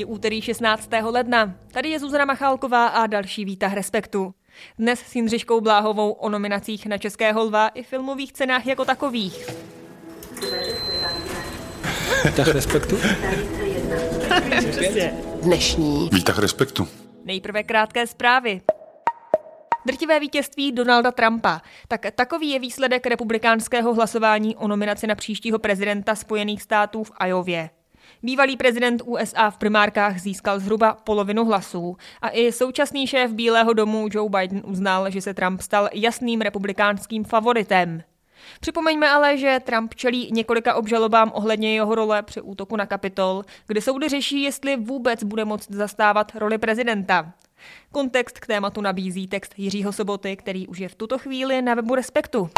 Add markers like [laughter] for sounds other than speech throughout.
Je úterý 16. ledna. Tady je Zuzana Machálková a další výtah Respektu. Dnes s Jindřiškou Bláhovou o nominacích na Českého lva i filmových cenách jako takových. Výtah Respektu? Dnešní Výtah respektu. Nejprve krátké zprávy. Drtivé vítězství Donalda Trumpa. Tak takový je výsledek republikánského hlasování o nominaci na příštího prezidenta Spojených států v Ajově. Bývalý prezident USA v primárkách získal zhruba polovinu hlasů a i současný šéf Bílého domu Joe Biden uznal, že se Trump stal jasným republikánským favoritem. Připomeňme ale, že Trump čelí několika obžalobám ohledně jeho role při útoku na Kapitol, kde soudy řeší, jestli vůbec bude moct zastávat roli prezidenta. Kontext k tématu nabízí text Jiřího Soboty, který už je v tuto chvíli na webu Respektu.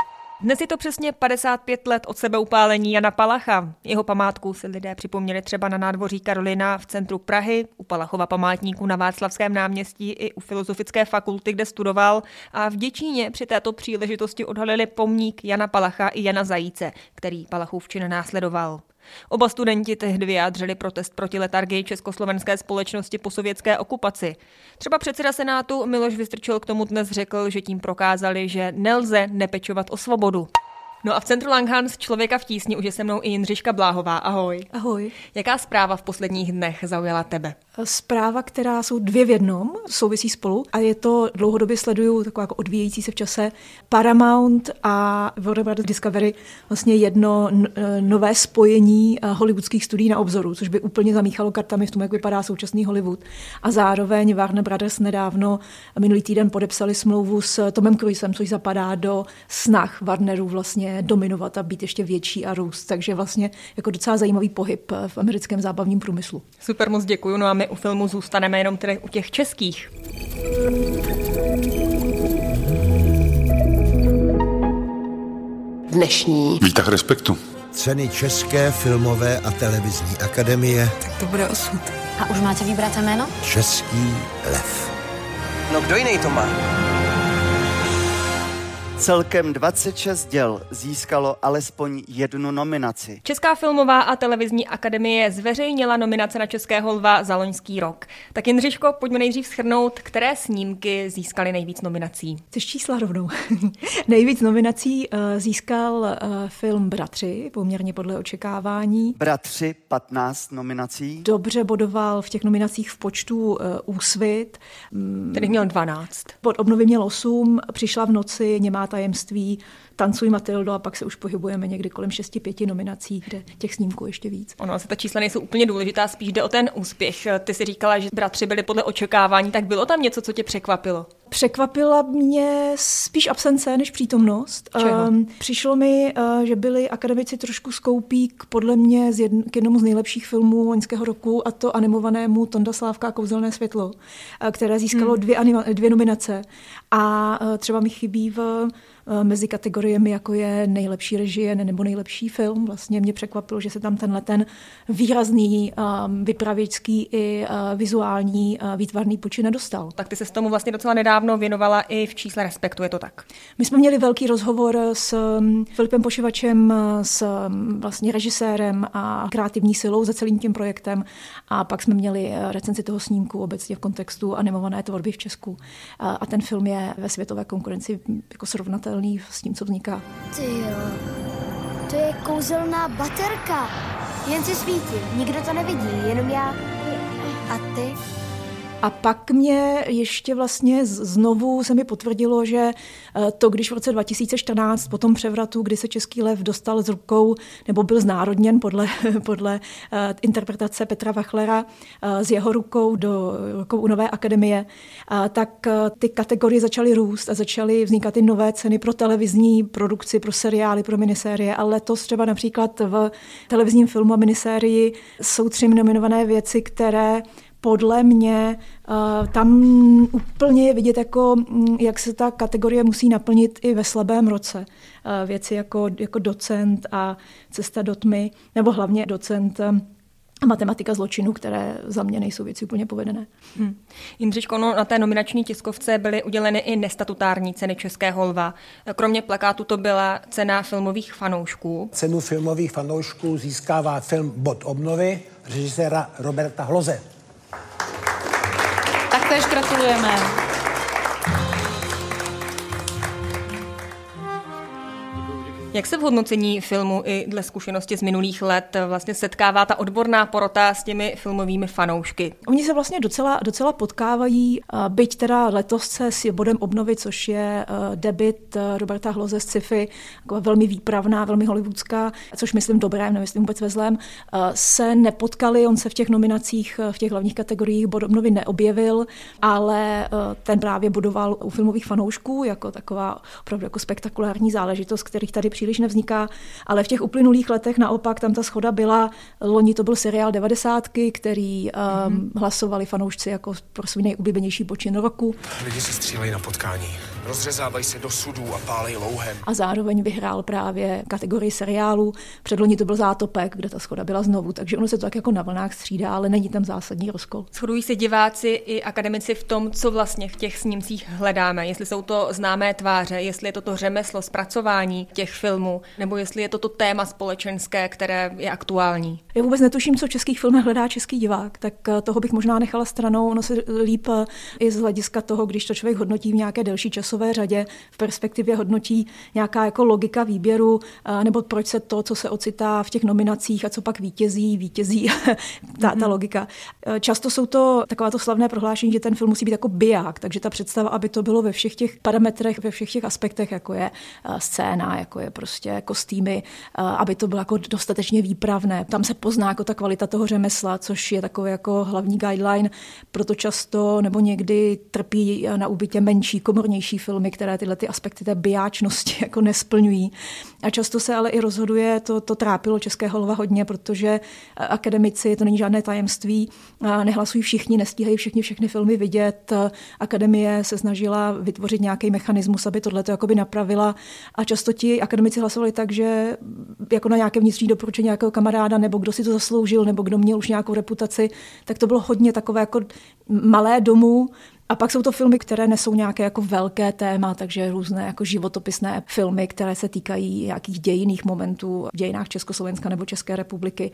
Dnes je to přesně 55 let od sebeupálení Jana Palacha. Jeho památku si lidé připomněli třeba na nádvoří Karolina v centru Prahy, u Palachova památníku na Václavském náměstí i u Filozofické fakulty, kde studoval a v Děčíně při této příležitosti odhalili pomník Jana Palacha i Jana Zajíce, který Palachův čin následoval. Oba studenti tehdy vyjádřili protest proti letargii československé společnosti po sovětské okupaci. Třeba předseda Senátu Miloš Vystrčil k tomu dnes řekl, že tím prokázali, že nelze nepečovat o svobodu. No a v centru Langhans Člověka v tísni už je se mnou i Jindřiška Bláhová. Ahoj. Ahoj. Jaká zpráva v posledních dnech zaujala tebe? Zpráva, která jsou dvě v jednom, souvisí spolu a je to, dlouhodobě sleduju, taková jako odvíjející se v čase, Paramount a Warner Discovery, vlastně jedno nové spojení hollywoodských studií na obzoru, což by úplně zamíchalo kartami v tom, jak vypadá současný Hollywood. A zároveň Warner Brothers nedávno minulý týden podepsali smlouvu s Tomem Cruisem, což zapadá do snah Warnerů vlastně dominovat a být ještě větší a růst. Takže vlastně jako docela zajímavý pohyb v americkém zábavním průmyslu. Super, moc děkuji. No a my u filmu zůstaneme jenom tedy u těch českých. dnešní Výtah respektu. Ceny České filmové a televizní akademie Tak to bude osud. A už máte vybrat jméno? Český lev. No kdo jiný to má? Celkem 26 děl získalo alespoň jednu nominaci. Česká filmová a televizní akademie zveřejnila nominace na Českého lva za loňský rok. Tak Jindřiško, pojďme nejdřív schrnout, které snímky získaly nejvíc nominací. Chceš čísla rovnou. [laughs] nejvíc nominací uh, získal uh, film Bratři, poměrně podle očekávání. Bratři 15 nominací. Dobře bodoval v těch nominacích v počtu uh, Úsvit. Ten měl 12. Pod obnovy měl 8, přišla v noci, nemá tajemství, Tancuj Matildo a pak se už pohybujeme někdy kolem 6-5 nominací, kde těch snímků ještě víc. Ono se ta čísla nejsou úplně důležitá, spíš jde o ten úspěch. Ty si říkala, že bratři byli podle očekávání, tak bylo tam něco, co tě překvapilo? Překvapila mě spíš absence než přítomnost. Čeho? Um, přišlo mi, uh, že byli akademici trošku skoupí k podle mě z jedn, k jednomu z nejlepších filmů loňského roku, a to animovanému Tonda Slávka a Kouzelné světlo, uh, které získalo hmm. dvě, anima, dvě nominace. A uh, třeba mi chybí v mezi kategoriemi, jako je nejlepší režie nebo nejlepší film. Vlastně mě překvapilo, že se tam tenhle ten výrazný um, vypravěčský i uh, vizuální výtvarný počin nedostal. Tak ty se s tomu vlastně docela nedávno věnovala i v čísle Respektu, je to tak? My jsme měli velký rozhovor s um, Filipem Pošivačem, s um, vlastně režisérem a kreativní silou za celým tím projektem a pak jsme měli recenzi toho snímku obecně v kontextu animované tvorby v Česku. A ten film je ve světové konkurenci jako srovnatelný srovnatelný s tím, co vzniká. Ty jo, to je kouzelná baterka. Jen si svítí, nikdo to nevidí, jenom já. A ty? A pak mě ještě vlastně znovu se mi potvrdilo, že eh, to, když v roce 2014 po tom převratu, kdy se Český lev dostal z rukou, nebo byl znárodněn podle, [laughs] podle uh, interpretace Petra Vachlera uh, z jeho rukou do rukou u Nové akademie, tak ty kategorie začaly růst a začaly vznikat i nové ceny pro televizní produkci, pro seriály, pro minisérie. A letos třeba například v televizním filmu a minisérii jsou tři nominované věci, které podle mě uh, tam úplně je vidět, jako, mm, jak se ta kategorie musí naplnit i ve slabém roce. Uh, věci jako, jako docent a cesta do tmy, nebo hlavně docent a matematika zločinu, které za mě nejsou věci úplně povedené. Hmm. Jindřiško, no, na té nominační tiskovce byly uděleny i nestatutární ceny Českého lva. Kromě plakátu to byla cena filmových fanoušků. Cenu filmových fanoušků získává film Bod obnovy režiséra Roberta Hloze. Też gratulujemy. Jak se v hodnocení filmu i dle zkušenosti z minulých let vlastně setkává ta odborná porota s těmi filmovými fanoušky? Oni se vlastně docela, docela potkávají, byť teda letos se s bodem obnovy, což je debit Roberta Hloze z sci-fi, jako velmi výpravná, velmi hollywoodská, což myslím dobré, nemyslím vůbec ve zlém, se nepotkali, on se v těch nominacích, v těch hlavních kategoriích bod obnovy neobjevil, ale ten právě budoval u filmových fanoušků jako taková opravdu jako spektakulární záležitost, kterých tady příliš nevzniká, ale v těch uplynulých letech naopak tam ta schoda byla, loni to byl seriál 90, který um, hlasovali fanoušci jako pro svůj nejoblíbenější počin roku. Lidi se střílejí na potkání, rozřezávají se do sudů a pálej louhem. A zároveň vyhrál právě kategorii seriálu. Předloni to byl Zátopek, kde ta schoda byla znovu, takže ono se to tak jako na vlnách střídá, ale není tam zásadní rozkol. Shodují se diváci i akademici v tom, co vlastně v těch snímcích hledáme, jestli jsou to známé tváře, jestli je to to řemeslo zpracování těch filmů nebo jestli je to to téma společenské, které je aktuální. Já vůbec netuším, co v českých filmech hledá český divák, tak eh, toho bych možná nechala stranou. Ono se líp eh, i z hlediska toho, když to člověk hodnotí v nějaké delší časové řadě, v perspektivě hodnotí nějaká jako logika výběru, eh, nebo proč se to, co se ocitá v těch nominacích a co pak vítězí, vítězí [laughs] ta, ta mhm. logika. Často jsou to taková to slavné prohlášení, že ten film musí být jako biják, takže ta představa, aby to bylo ve všech těch parametrech, ve všech těch aspektech, jako je scéna, jako je prostě kostýmy, eh, aby to bylo jako dostatečně výpravné. Tam se pozná jako ta kvalita toho řemesla, což je takový jako hlavní guideline, proto často nebo někdy trpí na úbytě menší, komornější filmy, které tyhle ty aspekty té bijáčnosti [laughs] jako nesplňují. A často se ale i rozhoduje, to, to trápilo české holova hodně, protože akademici, to není žádné tajemství, nehlasují všichni, nestíhají všichni všechny filmy vidět. Akademie se snažila vytvořit nějaký mechanismus, aby tohle to napravila a často ti akademici hlasovali tak, že jako na nějaké vnitřní doporučení nějakého kamaráda, nebo kdo si to zasloužil, nebo kdo měl už nějakou reputaci, tak to bylo hodně takové jako malé domů, a pak jsou to filmy, které nesou nějaké jako velké téma, takže různé jako životopisné filmy, které se týkají nějakých dějiných momentů v dějinách Československa nebo České republiky,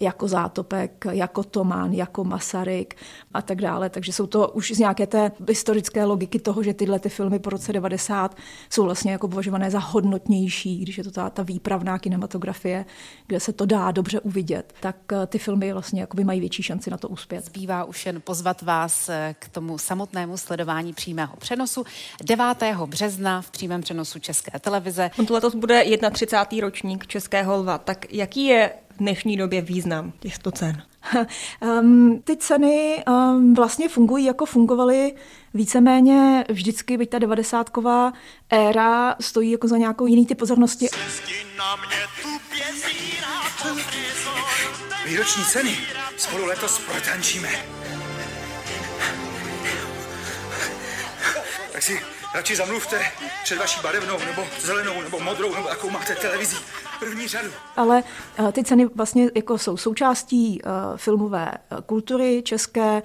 jako Zátopek, jako Tomán, jako Masaryk a tak dále. Takže jsou to už z nějaké té historické logiky toho, že tyhle ty filmy po roce 90 jsou vlastně jako považované za hodnotnější, když je to ta, ta výpravná kinematografie, kde se to dá dobře uvidět, tak eh, ty filmy vlastně mají větší šanci na to uspět. Zbývá už jen pozvat vás eh, k tomu samotnému samotnému sledování přímého přenosu 9. března v přímém přenosu České televize. On to letos bude 31. ročník Českého lva, tak jaký je v dnešní době význam těchto cen? um, ty ceny um, vlastně fungují, jako fungovaly víceméně vždycky, byť ta devadesátková éra stojí jako za nějakou jiný typ pozornosti. Výroční ceny spolu letos protančíme. tak si radši zamluvte před vaší barevnou, nebo zelenou, nebo modrou, nebo jakou máte televizí. První řadu. Ale uh, ty ceny vlastně jako jsou součástí uh, filmové uh, kultury české,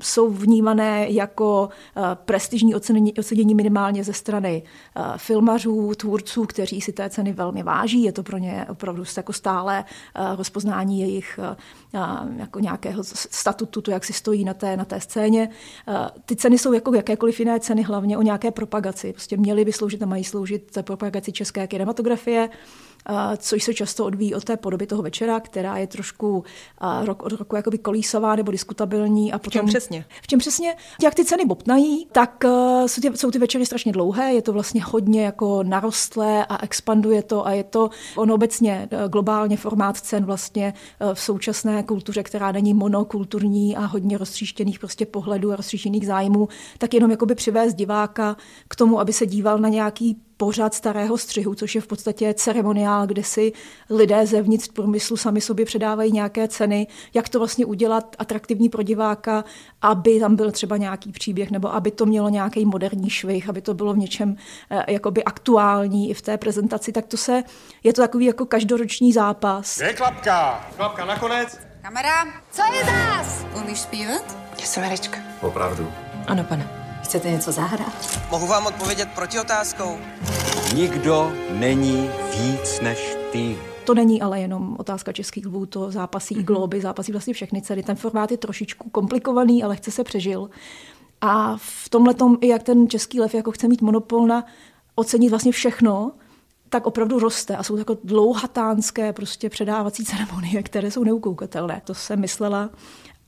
jsou vnímané jako prestižní ocenění, ocenění minimálně ze strany filmařů, tvůrců, kteří si té ceny velmi váží. Je to pro ně opravdu jako stále rozpoznání jejich jako nějakého statutu, to, jak si stojí na té, na té scéně. Ty ceny jsou jako jakékoliv jiné ceny, hlavně o nějaké propagaci. Prostě měly by sloužit a mají sloužit za propagaci české kinematografie což se často odvíjí od té podoby toho večera, která je trošku rok od roku jakoby kolísová nebo diskutabilní. A potom, v čem přesně? V čem přesně? Jak ty ceny bobtnají, tak jsou ty, jsou ty večery strašně dlouhé, je to vlastně hodně jako narostlé a expanduje to a je to on obecně e, globálně formát cen vlastně e, v současné kultuře, která není monokulturní a hodně roztříštěných prostě pohledů a roztříštěných zájmů, tak jenom jakoby přivést diváka k tomu, aby se díval na nějaký pořád starého střihu, což je v podstatě ceremoniál, kde si lidé zevnitř průmyslu sami sobě předávají nějaké ceny, jak to vlastně udělat atraktivní pro diváka, aby tam byl třeba nějaký příběh, nebo aby to mělo nějaký moderní švih, aby to bylo v něčem eh, jakoby aktuální i v té prezentaci, tak to se, je to takový jako každoroční zápas. Je klapka! Klapka nakonec! Kamera! Co je zás? Umíš zpívat? Já jsem herečka. Opravdu. Ano, pane. Chcete něco zahrát? Mohu vám odpovědět proti otázkou? Nikdo není víc než ty. to není ale jenom otázka českých lvů, to zápasí i globy, zápasí vlastně všechny ceny. Ten formát je trošičku komplikovaný, ale chce se přežil. A v tomhle tom, jak ten český lev jako chce mít monopol na ocenit vlastně všechno, tak opravdu roste a jsou jako dlouhatánské prostě předávací ceremonie, které jsou neukoukatelné. To jsem myslela.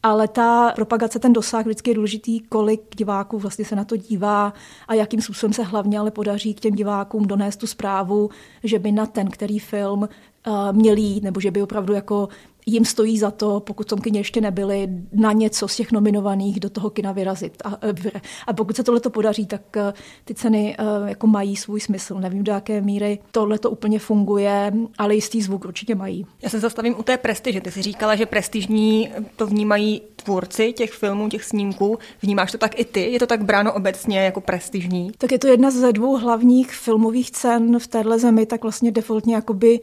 Ale ta propagace, ten dosah vždycky je důležitý, kolik diváků vlastně se na to dívá a jakým způsobem se hlavně ale podaří k těm divákům donést tu zprávu, že by na ten, který film uh, měl jít, nebo že by opravdu jako jim stojí za to, pokud v tom kyně ještě nebyli, na něco z těch nominovaných do toho kina vyrazit. A, eh, a pokud se tohle podaří, tak eh, ty ceny eh, jako mají svůj smysl. Nevím, do jaké míry tohle to úplně funguje, ale jistý zvuk určitě mají. Já se zastavím u té prestiže. Ty jsi říkala, že prestižní to vnímají tvůrci těch filmů, těch snímků. Vnímáš to tak i ty? Je to tak bráno obecně jako prestižní? Tak je to jedna ze dvou hlavních filmových cen v téhle zemi, tak vlastně defaultně jakoby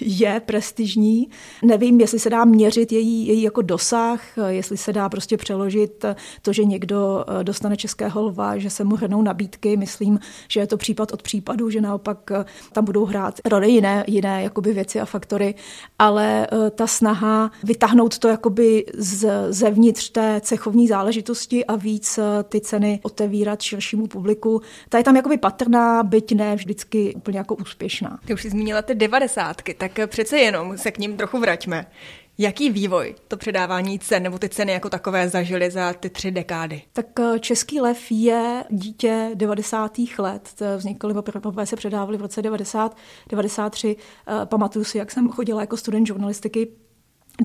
je prestižní. Nevím, jestli se dá měřit její, její jako dosah, eh, jestli se dá prostě přeložit eh, to, že někdo dostane českého lva, že se mu hrnou nabídky. Myslím, že je to případ od případu, že naopak tam budou hrát roli jiné, jiné jakoby věci a faktory, ale ta snaha vytáhnout to jakoby z, zevnitř té cechovní záležitosti a víc ty ceny otevírat širšímu publiku, ta je tam jakoby patrná, byť ne vždycky úplně jako úspěšná. Ty už jsi zmínila ty 90 devadesátky, tak přece jenom se k ním trochu vraťme. Jaký vývoj to předávání cen nebo ty ceny jako takové zažily za ty tři dekády? Tak eh, Český lev je dítě 90. let. Vznikly poprvé se předávali v roce 90, 93. Eh, pamatuju si, jak jsem chodila jako student žurnalistiky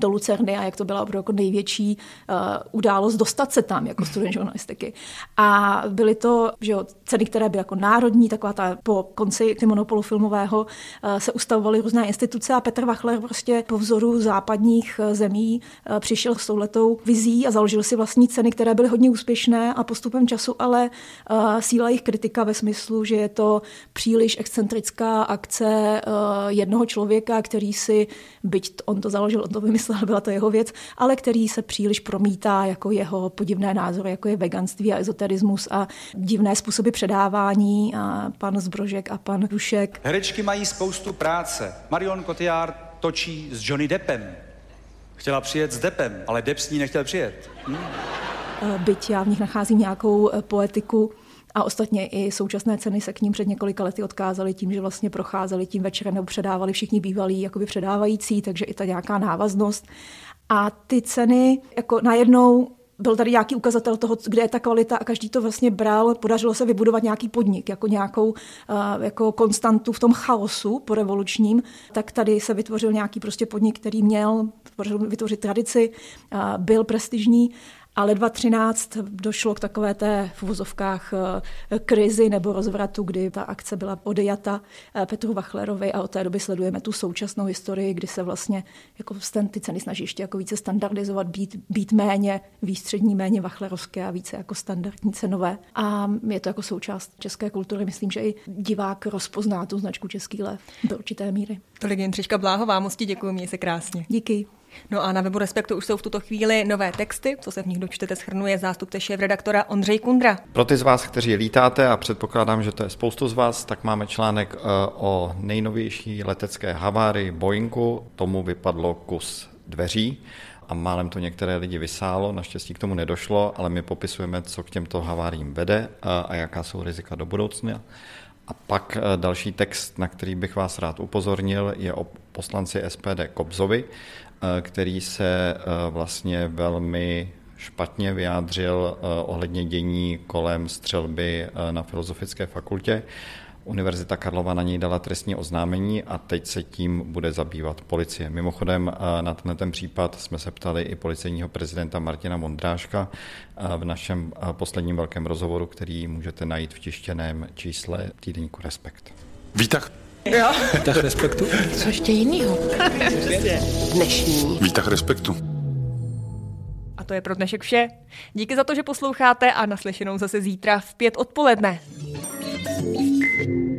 do Lucerny a jak to byla opravdu jako největší uh, událost dostat se tam jako student žurnalistiky. A byly to že jo, ceny, které byly jako národní, taková ta po konci monopolu filmového uh, se ustavovaly různé instituce a Petr Wachler prostě po vzoru západních uh, zemí uh, přišel s touhletou vizí a založil si vlastní ceny, které byly hodně úspěšné a postupem času ale uh, síla jejich kritika ve smyslu, že je to příliš excentrická akce uh, jednoho člověka, který si, byť on to založil, on to vymyslel, vymyslel, byla to jeho věc, ale který se příliš promítá jako jeho podivné názory, jako je veganství a ezoterismus a divné způsoby předávání a pan Zbrožek a pan Dušek. Herečky mají spoustu práce. Marion Cotillard točí s Johnny Deppem. Chtěla přijet s Deppem, ale Depp s ní nechtěl přijet. Hm? Byť já v nich nacházím nějakou eh, poetiku, a ostatně i současné ceny se k ním před několika lety odkázaly tím, že vlastně procházeli tím večerem nebo předávali všichni bývalí jakoby předávající, takže i ta nějaká návaznost. A ty ceny jako najednou byl tady nějaký ukazatel toho, kde je ta kvalita a každý to vlastně bral. Podařilo se vybudovat nějaký podnik, jako nějakou uh, jako konstantu v tom chaosu po revolučním. Tak tady se vytvořil nějaký prostě podnik, který měl vytvořit tradici, uh, byl prestižní ale 2013 došlo k takové té v vozovkách eh, krizi nebo rozvratu, kdy ta akce byla odejata eh, Petru Wachlerovi a od té doby sledujeme tu současnou historii, kdy se vlastně jako ten, ty ceny snaží ještě jako více standardizovat, být, být méně výstřední, méně wachlerovské a více jako standardní cenové. A je to jako součást české kultury. Myslím, že i divák rozpozná tu značku Český lev do určité míry. Tolik Jindřiška Bláhová, moc ti děkuji, měj se krásně. Díky. No a na webu Respektu už jsou v tuto chvíli nové texty, co se v nich dočtete, schrnuje zástupce šéf-redaktora Ondřej Kundra. Pro ty z vás, kteří lítáte, a předpokládám, že to je spoustu z vás, tak máme článek eh, o nejnovější letecké havárii Boeingu. Tomu vypadlo kus dveří a málem to některé lidi vysálo, naštěstí k tomu nedošlo, ale my popisujeme, co k těmto haváriím vede a, a jaká jsou rizika do budoucna. A pak eh, další text, na který bych vás rád upozornil, je o poslanci SPD Kobzovi, který se eh, vlastně velmi špatně vyjádřil eh, ohledně dění kolem střelby na Filozofické fakultě. Univerzita Karlova na něj dala trestní oznámení a teď se tím bude zabývat policie. Mimochodem na tenhle ten případ jsme se ptali i policejního prezidenta Martina Mondráška v našem posledním velkém rozhovoru, který můžete najít v tištěném čísle týdeníku Respekt. Vítah Jo. Výtah respektu. Co ještě jinýho? Dnešní. Výtah respektu. A to je pro dnešek vše. Díky za to, že posloucháte a naslyšenou zase zítra v pět odpoledne. thank you